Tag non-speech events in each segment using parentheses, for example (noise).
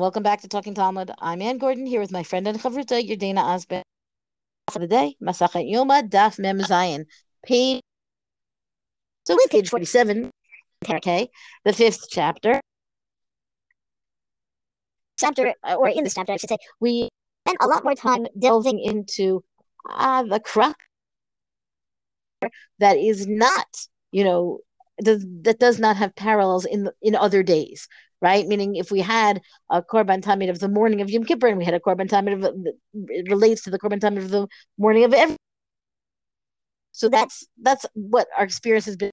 Welcome back to Talking Talmud. I'm Anne Gordon here with my friend and chavruta, Yerdana Osben. For the day, Masachet Yoma Daf Mem page. So with page forty-seven, okay, the fifth chapter. Chapter, or in this chapter, I should say, we spent a lot more time delving into uh, the crux that is not, you know, that does not have parallels in in other days right? Meaning, if we had a korban tamid of the morning of Yom Kippur, and we had a korban tamid of it relates to the korban tamid of the morning of every. So that's that's what our experience has been.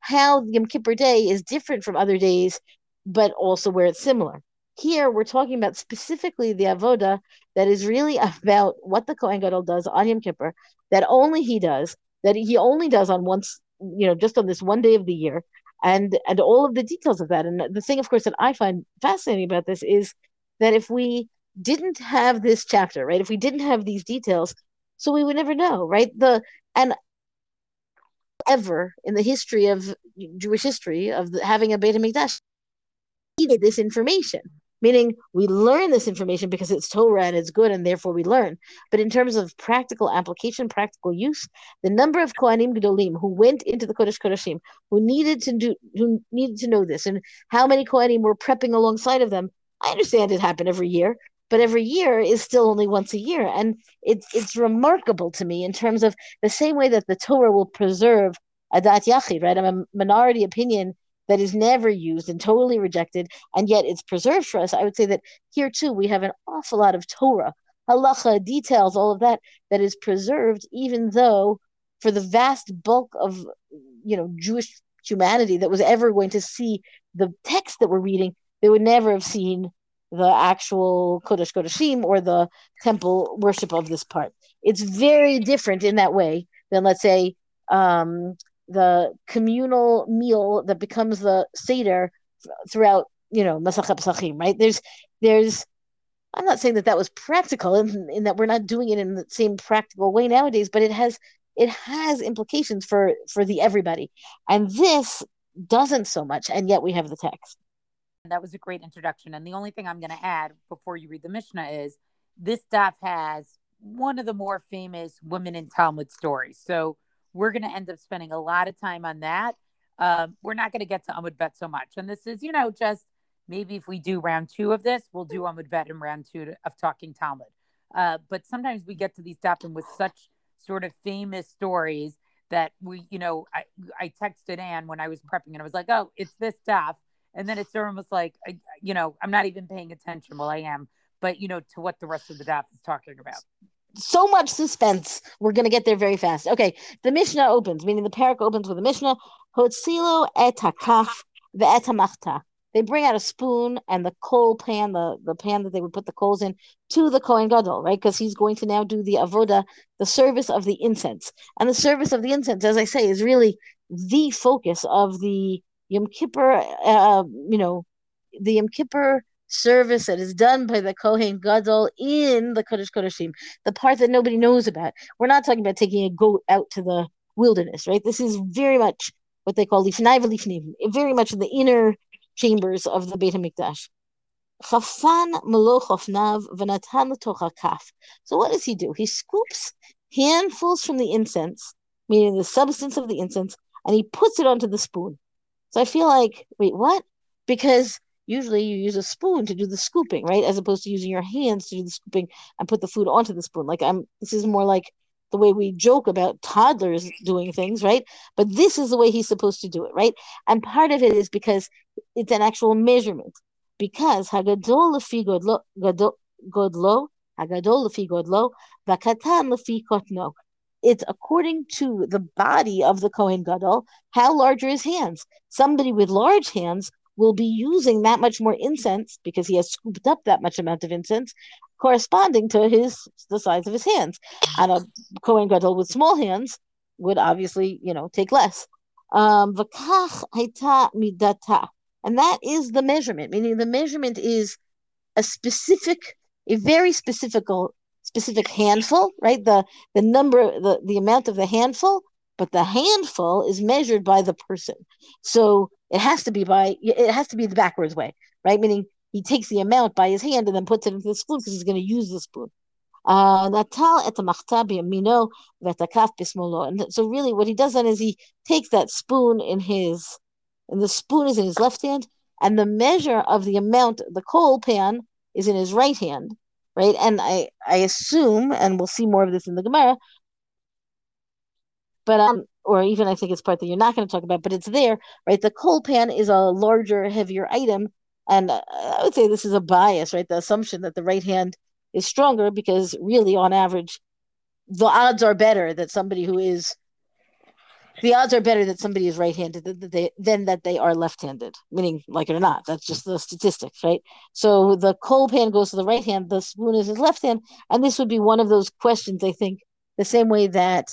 How Yom Kippur Day is different from other days, but also where it's similar. Here we're talking about specifically the avoda that is really (laughs) about what the Kohen Gadol does on Yom Kippur, that only he does, that he only does on once, you know, just on this one day of the year, and and all of the details of that. And the thing, of course, that I find fascinating about this is that if we didn't have this chapter, right, if we didn't have these details, so we would never know, right? The and ever in the history of Jewish history of the, having a Beit Hamikdash needed this information meaning we learn this information because it's Torah and it's good, and therefore we learn. But in terms of practical application, practical use, the number of Kohanim Gedolim who went into the Kodesh Kodeshim, who needed to do, who needed to know this, and how many Kohanim were prepping alongside of them. I understand it happened every year, but every year is still only once a year, and it's it's remarkable to me in terms of the same way that the Torah will preserve Adat Yachid, right? I'm a minority opinion that is never used and totally rejected, and yet it's preserved for us. I would say that here too we have an awful lot of Torah, halacha, details, all of that that is preserved, even though for the vast bulk of you know Jewish humanity that was ever going to see the text that we're reading, they would never have seen the actual Kodesh Kodeshim or the temple worship of this part. It's very different in that way than, let's say, um, the communal meal that becomes the seder throughout you know Masachet Pesachim, right? There's there's I'm not saying that that was practical in, in that we're not doing it in the same practical way nowadays, but it has it has implications for for the everybody, and this doesn't so much, and yet we have the text. That was a great introduction, and the only thing I'm going to add before you read the Mishnah is this daf has one of the more famous women in Talmud stories. So we're going to end up spending a lot of time on that. Um, we're not going to get to Amud Bet so much. And this is, you know, just maybe if we do round two of this, we'll do Amud Bet in round two of Talking Talmud. Uh, but sometimes we get to these dafim with such sort of famous stories that we, you know, I, I texted Anne when I was prepping and I was like, oh, it's this daf. And then it's almost like, I, you know, I'm not even paying attention. Well, I am, but, you know, to what the rest of the daf is talking about so much suspense. We're going to get there very fast. Okay, the Mishnah opens, meaning the parak opens with the Mishnah. Hotzilo et hakaf ve'et They bring out a spoon and the coal pan, the, the pan that they would put the coals in, to the Kohen Gadol, right? Because he's going to now do the avoda, the service of the incense. And the service of the incense, as I say, is really the focus of the Yom Kippur, uh, you know, the Yom Kippur service that is done by the Kohen Gadol in the Kodesh Kodeshim, the part that nobody knows about. We're not talking about taking a goat out to the wilderness, right? This is very much what they call lifnai v'lifnim, very much in the inner chambers of the Beit Hamikdash. So what does he do? He scoops handfuls from the incense, meaning the substance of the incense, and he puts it onto the spoon. So I feel like, wait, what? Because usually you use a spoon to do the scooping, right? As opposed to using your hands to do the scooping and put the food onto the spoon. Like I'm this is more like the way we joke about toddlers doing things, right? But this is the way he's supposed to do it, right? And part of it is because it's an actual measurement. Because hagadol lefi godlo hagadol lefi godlo vakatan lefi kotno. It's according to the body of the Kohen Gadol, how large are his hands? Somebody with large hands will be using that much more incense because he has scooped up that much amount of incense corresponding to his the size of his hands. And a Kohen Gadol with small hands would obviously you know take less. Um midata. And that is the measurement meaning the measurement is a specific a very specific specific handful right? The the number the the amount of the handful but the handful is measured by the person. So it has to be by it has to be the backwards way, right? Meaning he takes the amount by his hand and then puts it into the spoon because he's going to use the spoon. Uh, and so really what he does then is he takes that spoon in his, and the spoon is in his left hand, and the measure of the amount, the coal pan is in his right hand, right? And I, I assume, and we'll see more of this in the Gemara, but um, or even I think it's part that you're not going to talk about, but it's there, right? The coal pan is a larger, heavier item, and uh, I would say this is a bias, right? The assumption that the right hand is stronger because really, on average, the odds are better that somebody who is the odds are better that somebody is right-handed than, they, than that they are left-handed meaning like it or not that's just the statistics right so the coal pan goes to the right hand the spoon is his left hand and this would be one of those questions i think the same way that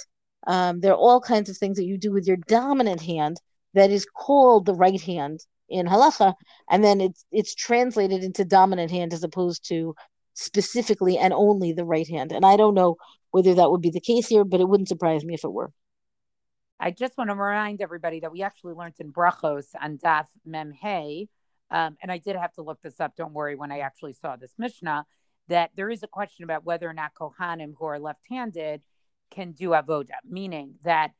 um, there are all kinds of things that you do with your dominant hand that is called the right hand in halacha, and then it's it's translated into dominant hand as opposed to specifically and only the right hand. And I don't know whether that would be the case here, but it wouldn't surprise me if it were. I just want to remind everybody that we actually learned in Brachos and Daf Mem Hey, um, and I did have to look this up. Don't worry, when I actually saw this Mishnah, that there is a question about whether or not Kohanim who are left-handed can do avoda, meaning that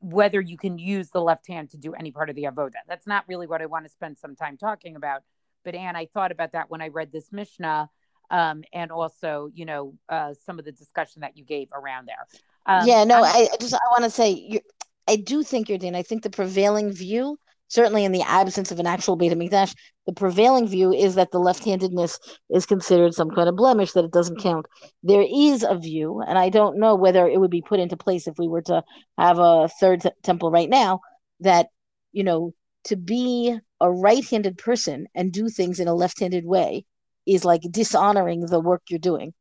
whether you can use the left hand to do any part of the avoda. That's not really what I want to spend some time talking about. But Anne, I thought about that when I read this Mishnah, um, and also, you know, uh, some of the discussion that you gave around there. Um, yeah, no, I, I just I want to say, you. I do think you're Dean. I think the prevailing view certainly in the absence of an actual Beit HaMikdash, the prevailing view is that the left-handedness is considered some kind of blemish that it doesn't count. There is a view, and I don't know whether it would be put into place if we were to have a third t- temple right now, that you know to be a right-handed person and do things in a left-handed way is like dishonoring the work you're doing.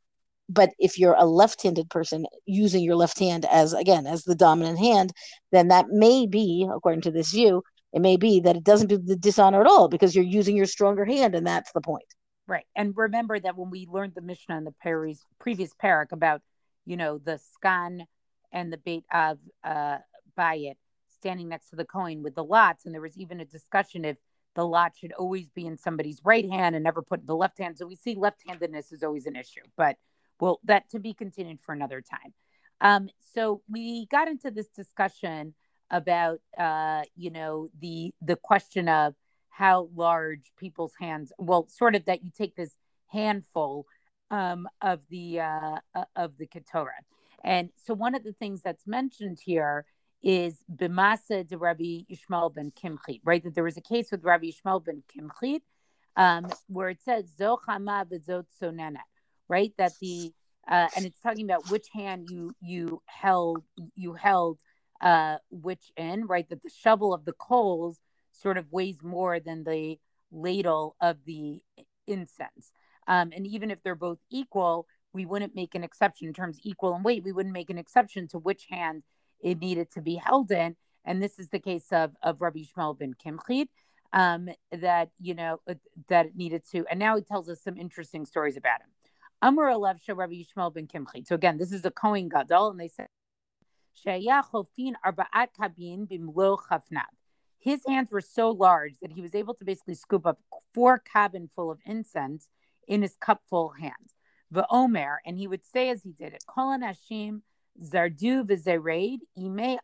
But if you're a left-handed person using your left hand as again as the dominant hand, then that may be, according to this view, it may be that it doesn't do the dishonor at all because you're using your stronger hand, and that's the point. Right. And remember that when we learned the Mishnah in the Paris, previous parak about, you know, the skan and the bait of uh, bayit standing next to the coin with the lots, and there was even a discussion if the lot should always be in somebody's right hand and never put in the left hand. So we see left-handedness is always an issue, but well, that to be continued for another time. Um, so we got into this discussion about uh, you know the the question of how large people's hands well sort of that you take this handful um, of the uh, uh of the ketorah and so one of the things that's mentioned here is bimasa de Rabbi Yishmael ben Kimchit, right? That there was a case with Rabbi Yishmael ben Kimchit um, where it says zochama v'zot sonenet, right? That the uh, and it's talking about which hand you you held you held uh, which in, right, that the shovel of the coals sort of weighs more than the ladle of the incense. Um, and even if they're both equal, we wouldn't make an exception in terms equal in weight. We wouldn't make an exception to which hand it needed to be held in. And this is the case of, of Rabbi Shmuel ben Kimchit, um, that, you know, uh, that it needed to. And now he tells us some interesting stories about him. Amr Alev Rabbi Yishmael ben Kimchit. So again, this is a Kohen Gadol, and they said his hands were so large that he was able to basically scoop up four cabin full of incense in his cupful hands. Omer, and he would say as he did it, Kolan Hashim Zardu v'zereid ime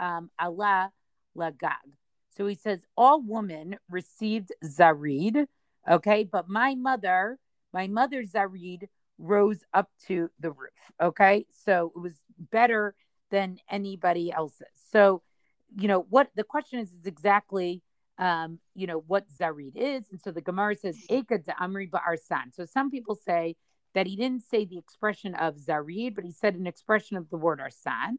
um, Allah lagag. So he says, all women received zarid, okay, but my mother, my mother zarid rose up to the roof, okay. So it was better than anybody else's. So, you know, what the question is is exactly um, you know, what Zarid is. And so the Gemara says, Eka Amri Ba'arsan. So some people say that he didn't say the expression of Zarid, but he said an expression of the word Arsan.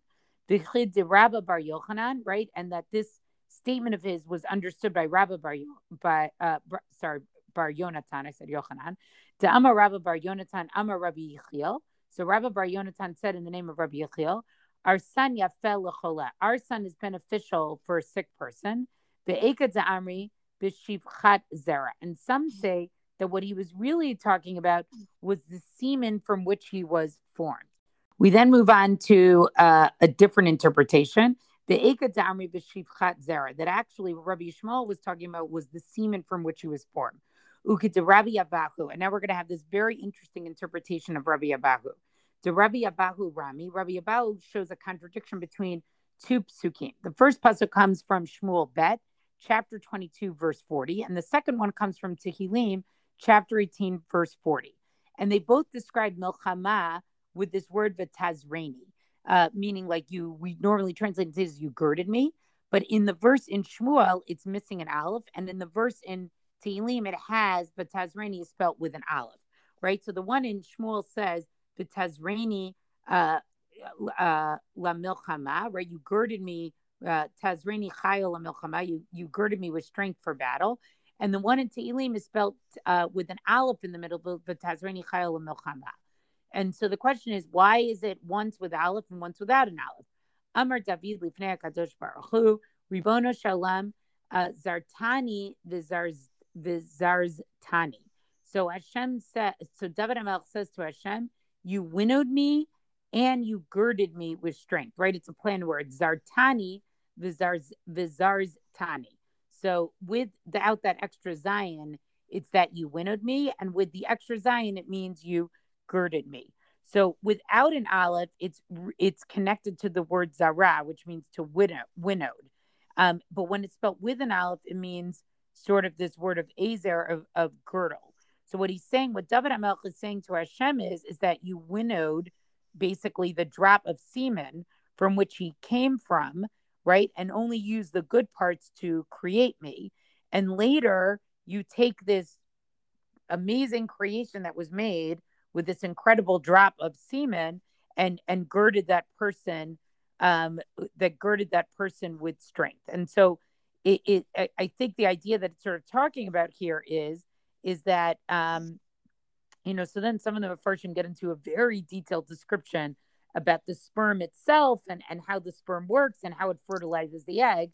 The Rabba Bar Yochanan, right? And that this statement of his was understood by Rabba Bar, by, uh, sorry, Bar Yonatan. I said Yochanan. De Amar Rabba Bar Yonatan, Amar Rabbi Yechiel. So Rabba Bar Yonatan said in the name of Rabbi Yechiel, our son Our son is beneficial for a sick person. The amri zera. And some say that what he was really talking about was the semen from which he was formed. We then move on to uh, a different interpretation. The amri b'shivchat zera. That actually what Rabbi Yishmael was talking about was the semen from which he was formed. Ukita Rabbi Abahu. And now we're going to have this very interesting interpretation of Rabbi Abahu. The Rabbi Abahu Rami, Rabbi Abahu shows a contradiction between two psukim. The first pasuk comes from Shmuel Bet, chapter 22, verse 40, and the second one comes from Tehillim, chapter 18, verse 40. And they both describe milchama with this word vitazreni, uh, meaning like you, we normally translate it as you girded me. But in the verse in Shmuel, it's missing an aleph. And in the verse in Tehillim, it has vitazreni is spelled with an aleph, right? So the one in Shmuel says, vitazreni uh, uh, la milchama, right? You girded me, uh, tazreni chayil la milchama. You you girded me with strength for battle. And the one in Tehillim is spelled uh, with an aleph in the middle, but Tazreni Chayil Milchama. And so the question is, why is it once with aleph and once without an aleph? Amar David Lifnei Kadosh Baruch Hu, Ribono Shalom, Zartani, uh, Zartani Vizarz Tani. So Hashem said, so David HaMelech says to Hashem, you winnowed me and you girded me with strength, right? It's a plan word. Zartani Vizarz Tani. So without that extra zayin, it's that you winnowed me, and with the extra zayin, it means you girded me. So without an aleph, it's it's connected to the word zara, which means to winnow, winnowed. Um, but when it's spelled with an aleph, it means sort of this word of azer of, of girdle. So what he's saying, what David HaMelech is saying to Hashem is, is that you winnowed basically the drop of semen from which he came from right? And only use the good parts to create me. And later, you take this amazing creation that was made with this incredible drop of semen and and girded that person um that girded that person with strength and so it, it i think the idea that it's sort of talking about here is is that um you know so then some of them first get into a very detailed description about the sperm itself and, and how the sperm works and how it fertilizes the egg.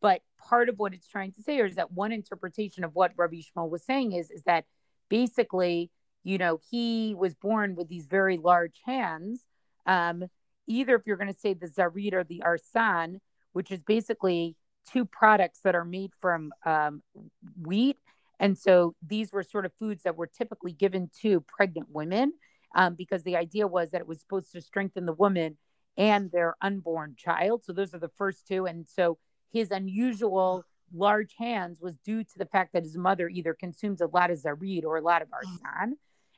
But part of what it's trying to say is that one interpretation of what Rabbi Shmuel was saying is, is that basically, you know, he was born with these very large hands. Um, either if you're going to say the zarit or the arsan, which is basically two products that are made from um, wheat. And so these were sort of foods that were typically given to pregnant women um, because the idea was that it was supposed to strengthen the woman and their unborn child. So those are the first two. And so his unusual large hands was due to the fact that his mother either consumes a lot of zarid or a lot of arsan.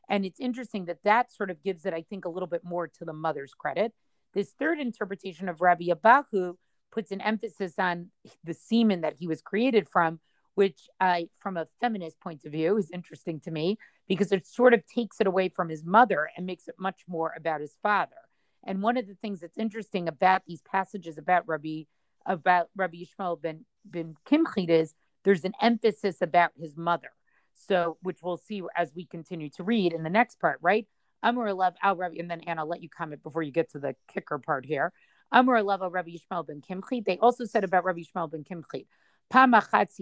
And it's interesting that that sort of gives it, I think, a little bit more to the mother's credit. This third interpretation of Rabbi Abahu puts an emphasis on the semen that he was created from, which I, from a feminist point of view, is interesting to me because it sort of takes it away from his mother and makes it much more about his father. And one of the things that's interesting about these passages about Rabbi about Rabbi Yishmael ben ben Kimchit is there's an emphasis about his mother. So, which we'll see as we continue to read in the next part, right? Amor love al Rabbi, and then Anna, I'll let you comment before you get to the kicker part here. Amor love al Rabbi Yishmael ben Kimchit. They also said about Rabbi Yishmael ben Kimchit. One time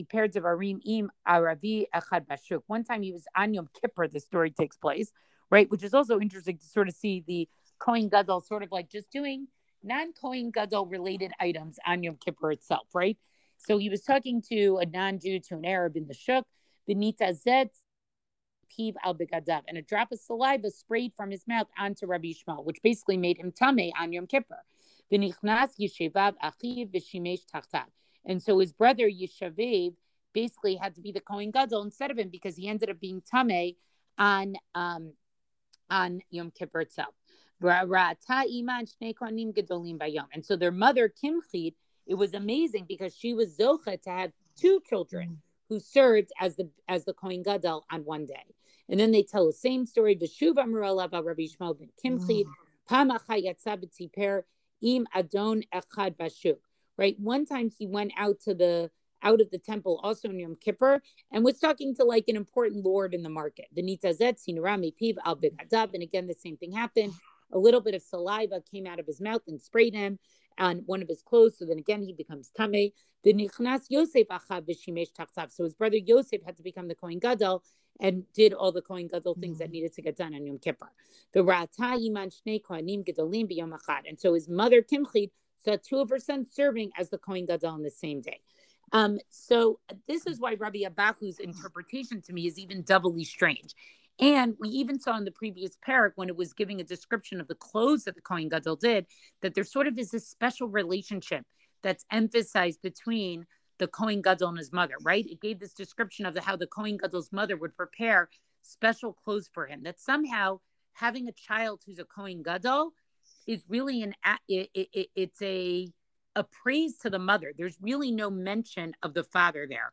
he was on Yom Kippur, the story takes place, right? Which is also interesting to sort of see the Kohen Gadol sort of like just doing non Kohen Gadol related items on Yom Kippur itself, right? So he was talking to a non Jew, to an Arab in the Shuk, Benita Zet, Piv al Begadav, and a drop of saliva sprayed from his mouth onto Rabbi Yishmael, which basically made him tame on Yom Kippur. V'nichnas yeshevav achiv v'shimesh tachtav. And so his brother Yishavev basically had to be the Kohen Gadol instead of him because he ended up being Tame on um, on Yom Kippur itself. And so their mother Kimchit, it was amazing because she was Zocha to have two children who served as the as the Kohen Gadol on one day. And then they tell the same story. Veshuv Amrullah Rabbi Shmuel ben Kimchit, Pamacha Yatza Im Adon Echad Bashuk right? One time he went out to the out of the temple also in Yom Kippur and was talking to like an important lord in the market. Venitazet sinurami piv al bigadav. And again, the same thing happened. A little bit of saliva came out of his mouth and sprayed him on one of his clothes. So then again, he becomes tame. The nichnas Yosef achav v'shimesh tachtav. So his brother Yosef had to become the Kohen Gadol and did all the Kohen Gadol things mm-hmm. that needed to get done on Yom Kippur. The Ra'ata Iman Shnei Kohanim Gedolim b'Yom And so his mother Kimchit saw two of her sons serving as the Kohen Gadol on the same day. Um, so this is why Rabbi Abahu's interpretation to me is even doubly strange. And we even saw in the previous parak when it was giving a description of the clothes that the Kohen Gadol did, that there sort of is this special relationship that's emphasized between the Kohen Gadol and his mother, right? It gave this description of the, how the Kohen Gadol's mother would prepare special clothes for him. That somehow having a child who's a Kohen Gadol is really an it, it, it's a a praise to the mother. There's really no mention of the father there.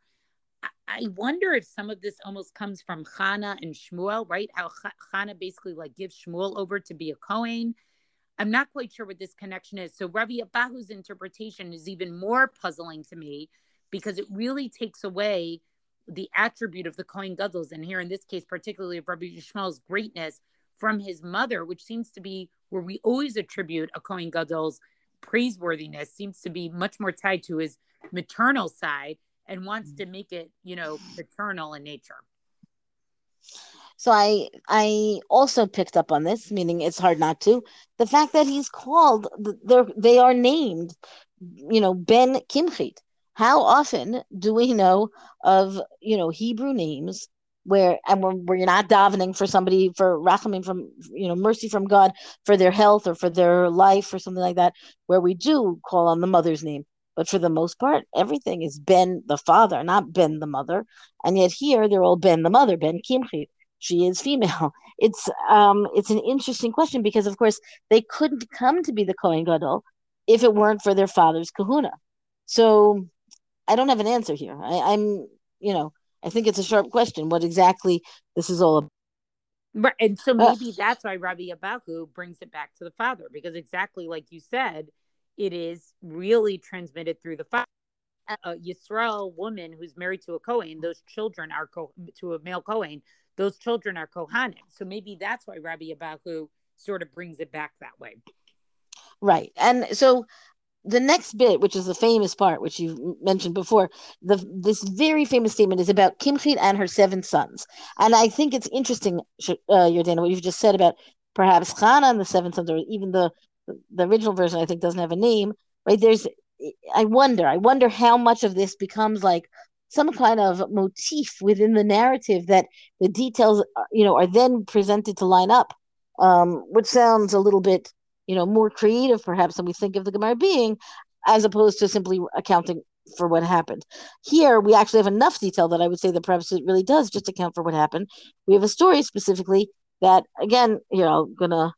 I wonder if some of this almost comes from Chana and Shmuel, right? How Chana basically like gives Shmuel over to be a Kohen. I'm not quite sure what this connection is. So Rabbi Abahu's interpretation is even more puzzling to me because it really takes away the attribute of the Kohen Gadol's, and here in this case, particularly of Rabbi Shmuel's greatness from his mother, which seems to be where we always attribute a Kohen Gadol's praiseworthiness, seems to be much more tied to his maternal side and wants to mm-hmm. make it, you know, paternal in nature. So I I also picked up on this, meaning it's hard not to. The fact that he's called, they're they are named, you know, Ben Kimchit. How often do we know of you know Hebrew names where and where you're not davening for somebody for rachamim from you know mercy from God for their health or for their life or something like that, where we do call on the mother's name. But for the most part, everything is Ben the father, not Ben the mother. And yet here they're all Ben the mother, Ben Kimchit. She is female. (laughs) It's um it's an interesting question because of course they couldn't come to be the Kohen Gadol if it weren't for their father's kahuna. So I don't have an answer here. I, I'm you know, I think it's a sharp question what exactly this is all about. Right. And so maybe uh, that's why Rabbi Abahu brings it back to the father, because exactly like you said, it is really transmitted through the father. A Yisrael woman who's married to a Kohen, those children are co- to a male Kohen, those children are Kohanim. So maybe that's why Rabbi Abahu sort of brings it back that way. Right. And so the next bit, which is the famous part, which you mentioned before, the this very famous statement is about Kimchit and her seven sons, and I think it's interesting, uh, Yordana, what you've just said about perhaps Chana and the seven sons, or even the the original version I think doesn't have a name, right? There's I wonder, I wonder how much of this becomes like some kind of motif within the narrative that the details, uh, you know, are then presented to line up, um, which sounds a little bit, you know, more creative perhaps than we think of the Gemara being, as opposed to simply accounting for what happened. Here, we actually have enough detail that I would say the perhaps it really does just account for what happened. We have a story specifically that, again, know, I'm gonna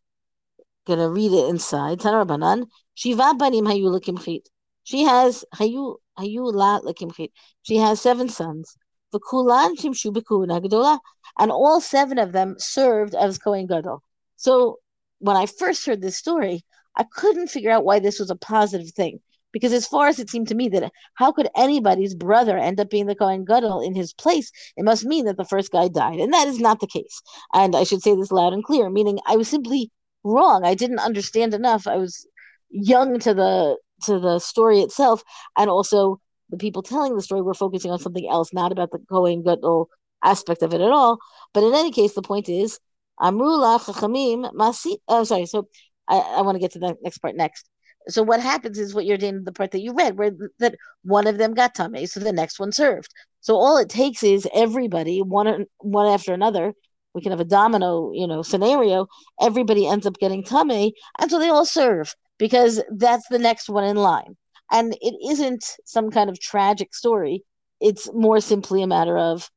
gonna read it inside. Tanarabanan. Shiva banim hayu lekimchit. She has hayu hayu la lekimchit. She has seven sons. V'kulan shimshu b'kuna gedola, and all seven of them served as Kohen Gadol. So when I first heard this story, I couldn't figure out why this was a positive thing. Because as far as it seemed to me that how could anybody's brother end up being the Kohen Gadol in his place? It must mean that the first guy died, and that is not the case. And I should say this loud and clear, meaning I was simply wrong. I didn't understand enough. I was young to the to the story itself, and also the people telling the story were focusing on something else, not about the Kohen Gadol aspect of it at all. But in any case, the point is, Amrullah Chachamim Masi. Oh, sorry. So I, I want to get to the next part next. So what happens is what you're doing the part that you read, where that one of them got tummy, so the next one served. So all it takes is everybody one one after another we can have a domino, you know, scenario. Everybody ends up getting tummy, and so they all serve because that's the next one in line. And it isn't some kind of tragic story. It's more simply a matter of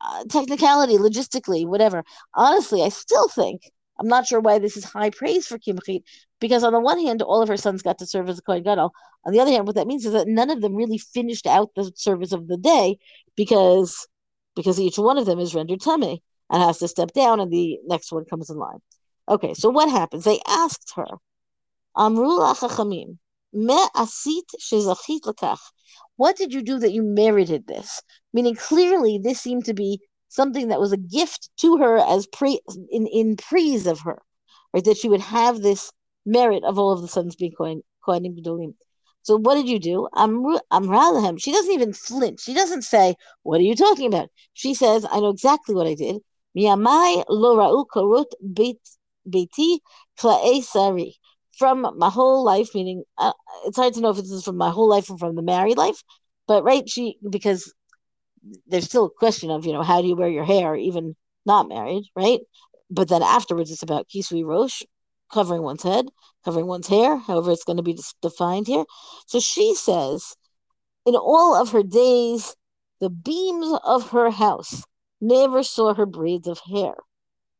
uh, technicality, logistically, whatever. Honestly, I still think I'm not sure why this is high praise for Kimchit, because on the one hand, all of her sons got to serve as a Kohen Gadol. On the other hand, what that means is that none of them really finished out the service of the day because because each one of them is rendered tummy and has to step down, and the next one comes in line. Okay, so what happens? They asked her, Amru me asit shezachit. What did you do that you merited this? Meaning, clearly, this seemed to be something that was a gift to her as pre in, in praise of her, right? That she would have this merit of all of the sons being Kohen, Kohanim Gedolim. So what did you do? Amru Amralahem. She doesn't even flinch. She doesn't say, "What are you talking about?" She says, "I know exactly what I did. Miyamai lo ra'u korut biti kla'e. From my whole life, meaning uh, it's hard to know if this is from my whole life or from the married life, but right, she because there's still a question of you know how do you wear your hair even not married, right? But then afterwards, it's about kisui rosh, covering one's head, covering one's hair, however it's going to be defined here. So she says, in all of her days, the beams of her house never saw her braids of hair.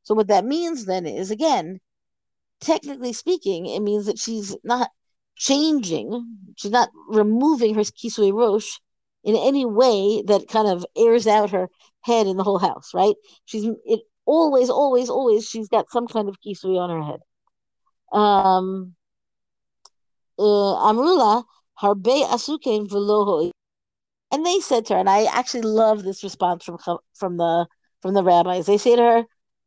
So what that means then is again, technically speaking, it means that she's not changing, she's not removing her kisui rosh in any way that kind of airs out her head in the whole house, right? She's it always, always, always she's got some kind of kisui on her head. Um uh, Amrula harbe asuken v'loho and they said to her, and I actually love this response from from the from the rabbis. They say to her,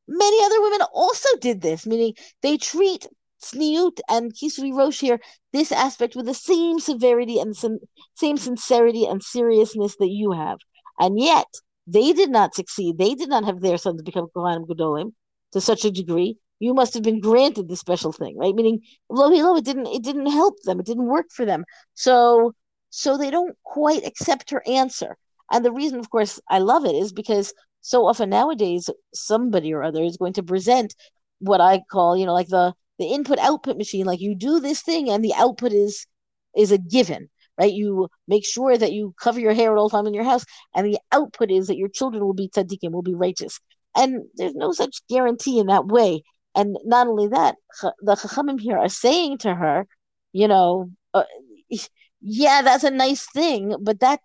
many other women also did this, meaning they treat Sniut and Kisui Rosh here this aspect with the same severity and some same sincerity and seriousness that you have, and yet they did not succeed. They did not have their sons become Kohanim Gedolim to such a degree. You must have been granted this special thing, right? Meaning, lo it didn't it didn't help them. It didn't work for them. So so they don't quite accept her answer. And the reason, of course, I love it is because so often nowadays somebody or other is going to present what I call, you know, like the the input output machine. Like you do this thing and the output is is a given, right? You make sure that you cover your hair at all time in your house, and the output is that your children will be tzaddikim, will be righteous. And there's no such guarantee in that way. And not only that, the chachamim here are saying to her, you know, uh, yeah, that's a nice thing, but that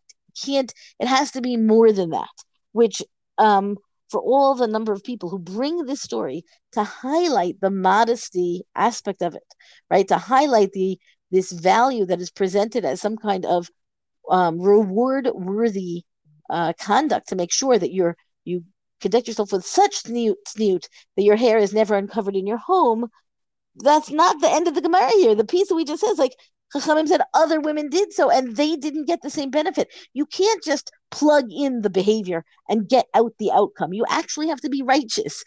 can't, it has to be more than that, which, um, for all the number of people who bring this story to highlight the modesty aspect of it, right? To highlight the this value that is presented as some kind of um, reward worthy uh, conduct to make sure that you're you conduct yourself with such snoot, that your hair is never uncovered in your home. That's not the end of the Gemara here. The piece that we just says like Chachamim said other women did so and they didn't get the same benefit. You can't just plug in the behavior and get out the outcome. You actually have to be righteous.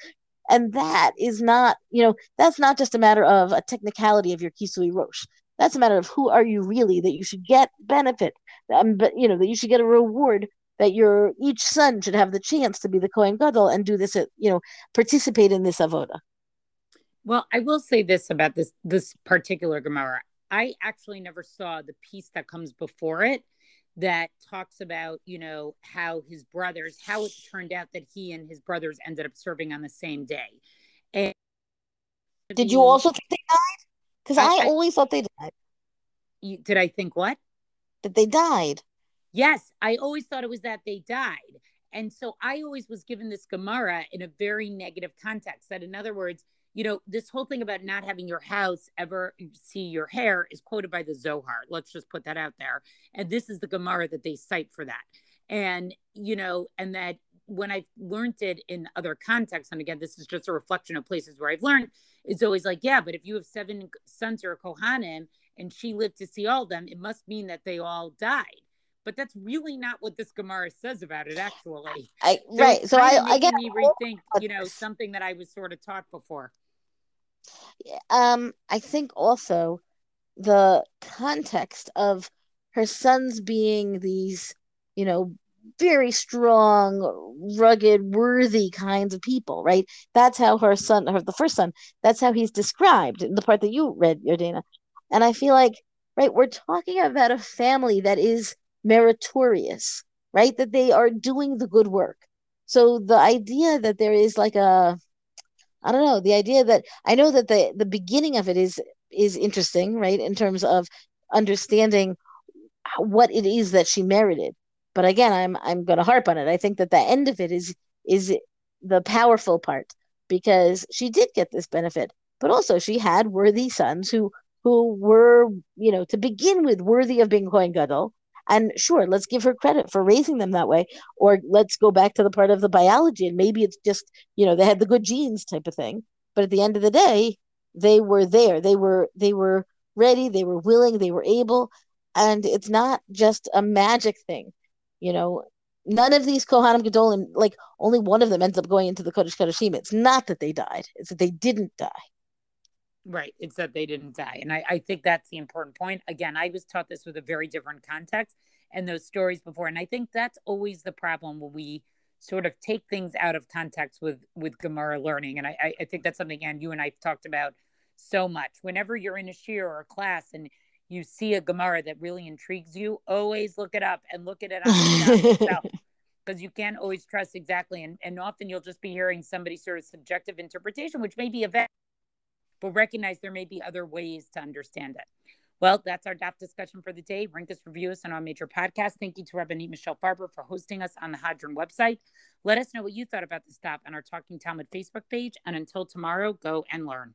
And that is not, you know, that's not just a matter of a technicality of your Kisui Rosh. That's a matter of who are you really that you should get benefit, um, but you know that you should get a reward that your each son should have the chance to be the Kohen Gadol and do this, at, you know, participate in this avoda. Well, I will say this about this this particular Gemara. I actually never saw the piece that comes before it that talks about, you know, how his brothers, how it turned out that he and his brothers ended up serving on the same day. And did you also think they died? Because I, I, always thought they died. You, did I think what? That they died. Yes, I always thought it was that they died. And so I always was given this Gemara in a very negative context. That, in other words, you know, this whole thing about not having your house ever see your hair is quoted by the Zohar. Let's just put that out there. And this is the Gemara that they cite for that. And, you know, and that when I've learned it in other contexts, and again, this is just a reflection of places where I've learned, it's always like, yeah, but if you have seven sons or a Kohanim and she lived to see all of them, it must mean that they all died. But that's really not what this Gemara says about it, actually. I, so right. So I, I get me rethink, you know, something that I was sort of taught before. Um, I think also the context of her sons being these, you know, very strong, rugged, worthy kinds of people, right? That's how her son, her the first son, that's how he's described in the part that you read, Yardana. And I feel like, right, we're talking about a family that is meritorious, right? That they are doing the good work. So the idea that there is like a I don't know the idea that I know that the the beginning of it is is interesting, right? In terms of understanding what it is that she merited. But again, I'm I'm going to harp on it. I think that the end of it is is the powerful part because she did get this benefit, but also she had worthy sons who who were, you know, to begin with worthy of being Kohen Gadol, and sure, let's give her credit for raising them that way. Or let's go back to the part of the biology and maybe it's just, you know, they had the good genes type of thing. But at the end of the day, they were there. They were they were ready, they were willing, they were able. And it's not just a magic thing. You know, none of these Kohanim Gedolim, like only one of them ends up going into the Kodesh Kodeshim. It's not that they died; it's that they didn't die. Right. It's that they didn't die. And I, I think that's the important point. Again, I was taught this with a very different context. and those stories before. And I think that's always the problem when we sort of take things out of context with with Gemara learning. And I, I think that's something, and you and I've talked about so much. Whenever you're in a shiur or a class and you see a Gemara that really intrigues you, always look it up and look at it on yourself. (laughs) Because you can't always trust exactly. And, and often you'll just be hearing somebody's sort of subjective interpretation, which may be a vet, but recognize there may be other ways to understand it. Well, that's our DAF discussion for the day. Rank us, review us on our major podcast. Thank you to Rabbanit Michelle Farber for hosting us on the Hadran website. Let us know what you thought about this DAF on our Talking Talmud Facebook page. And until tomorrow, go and learn.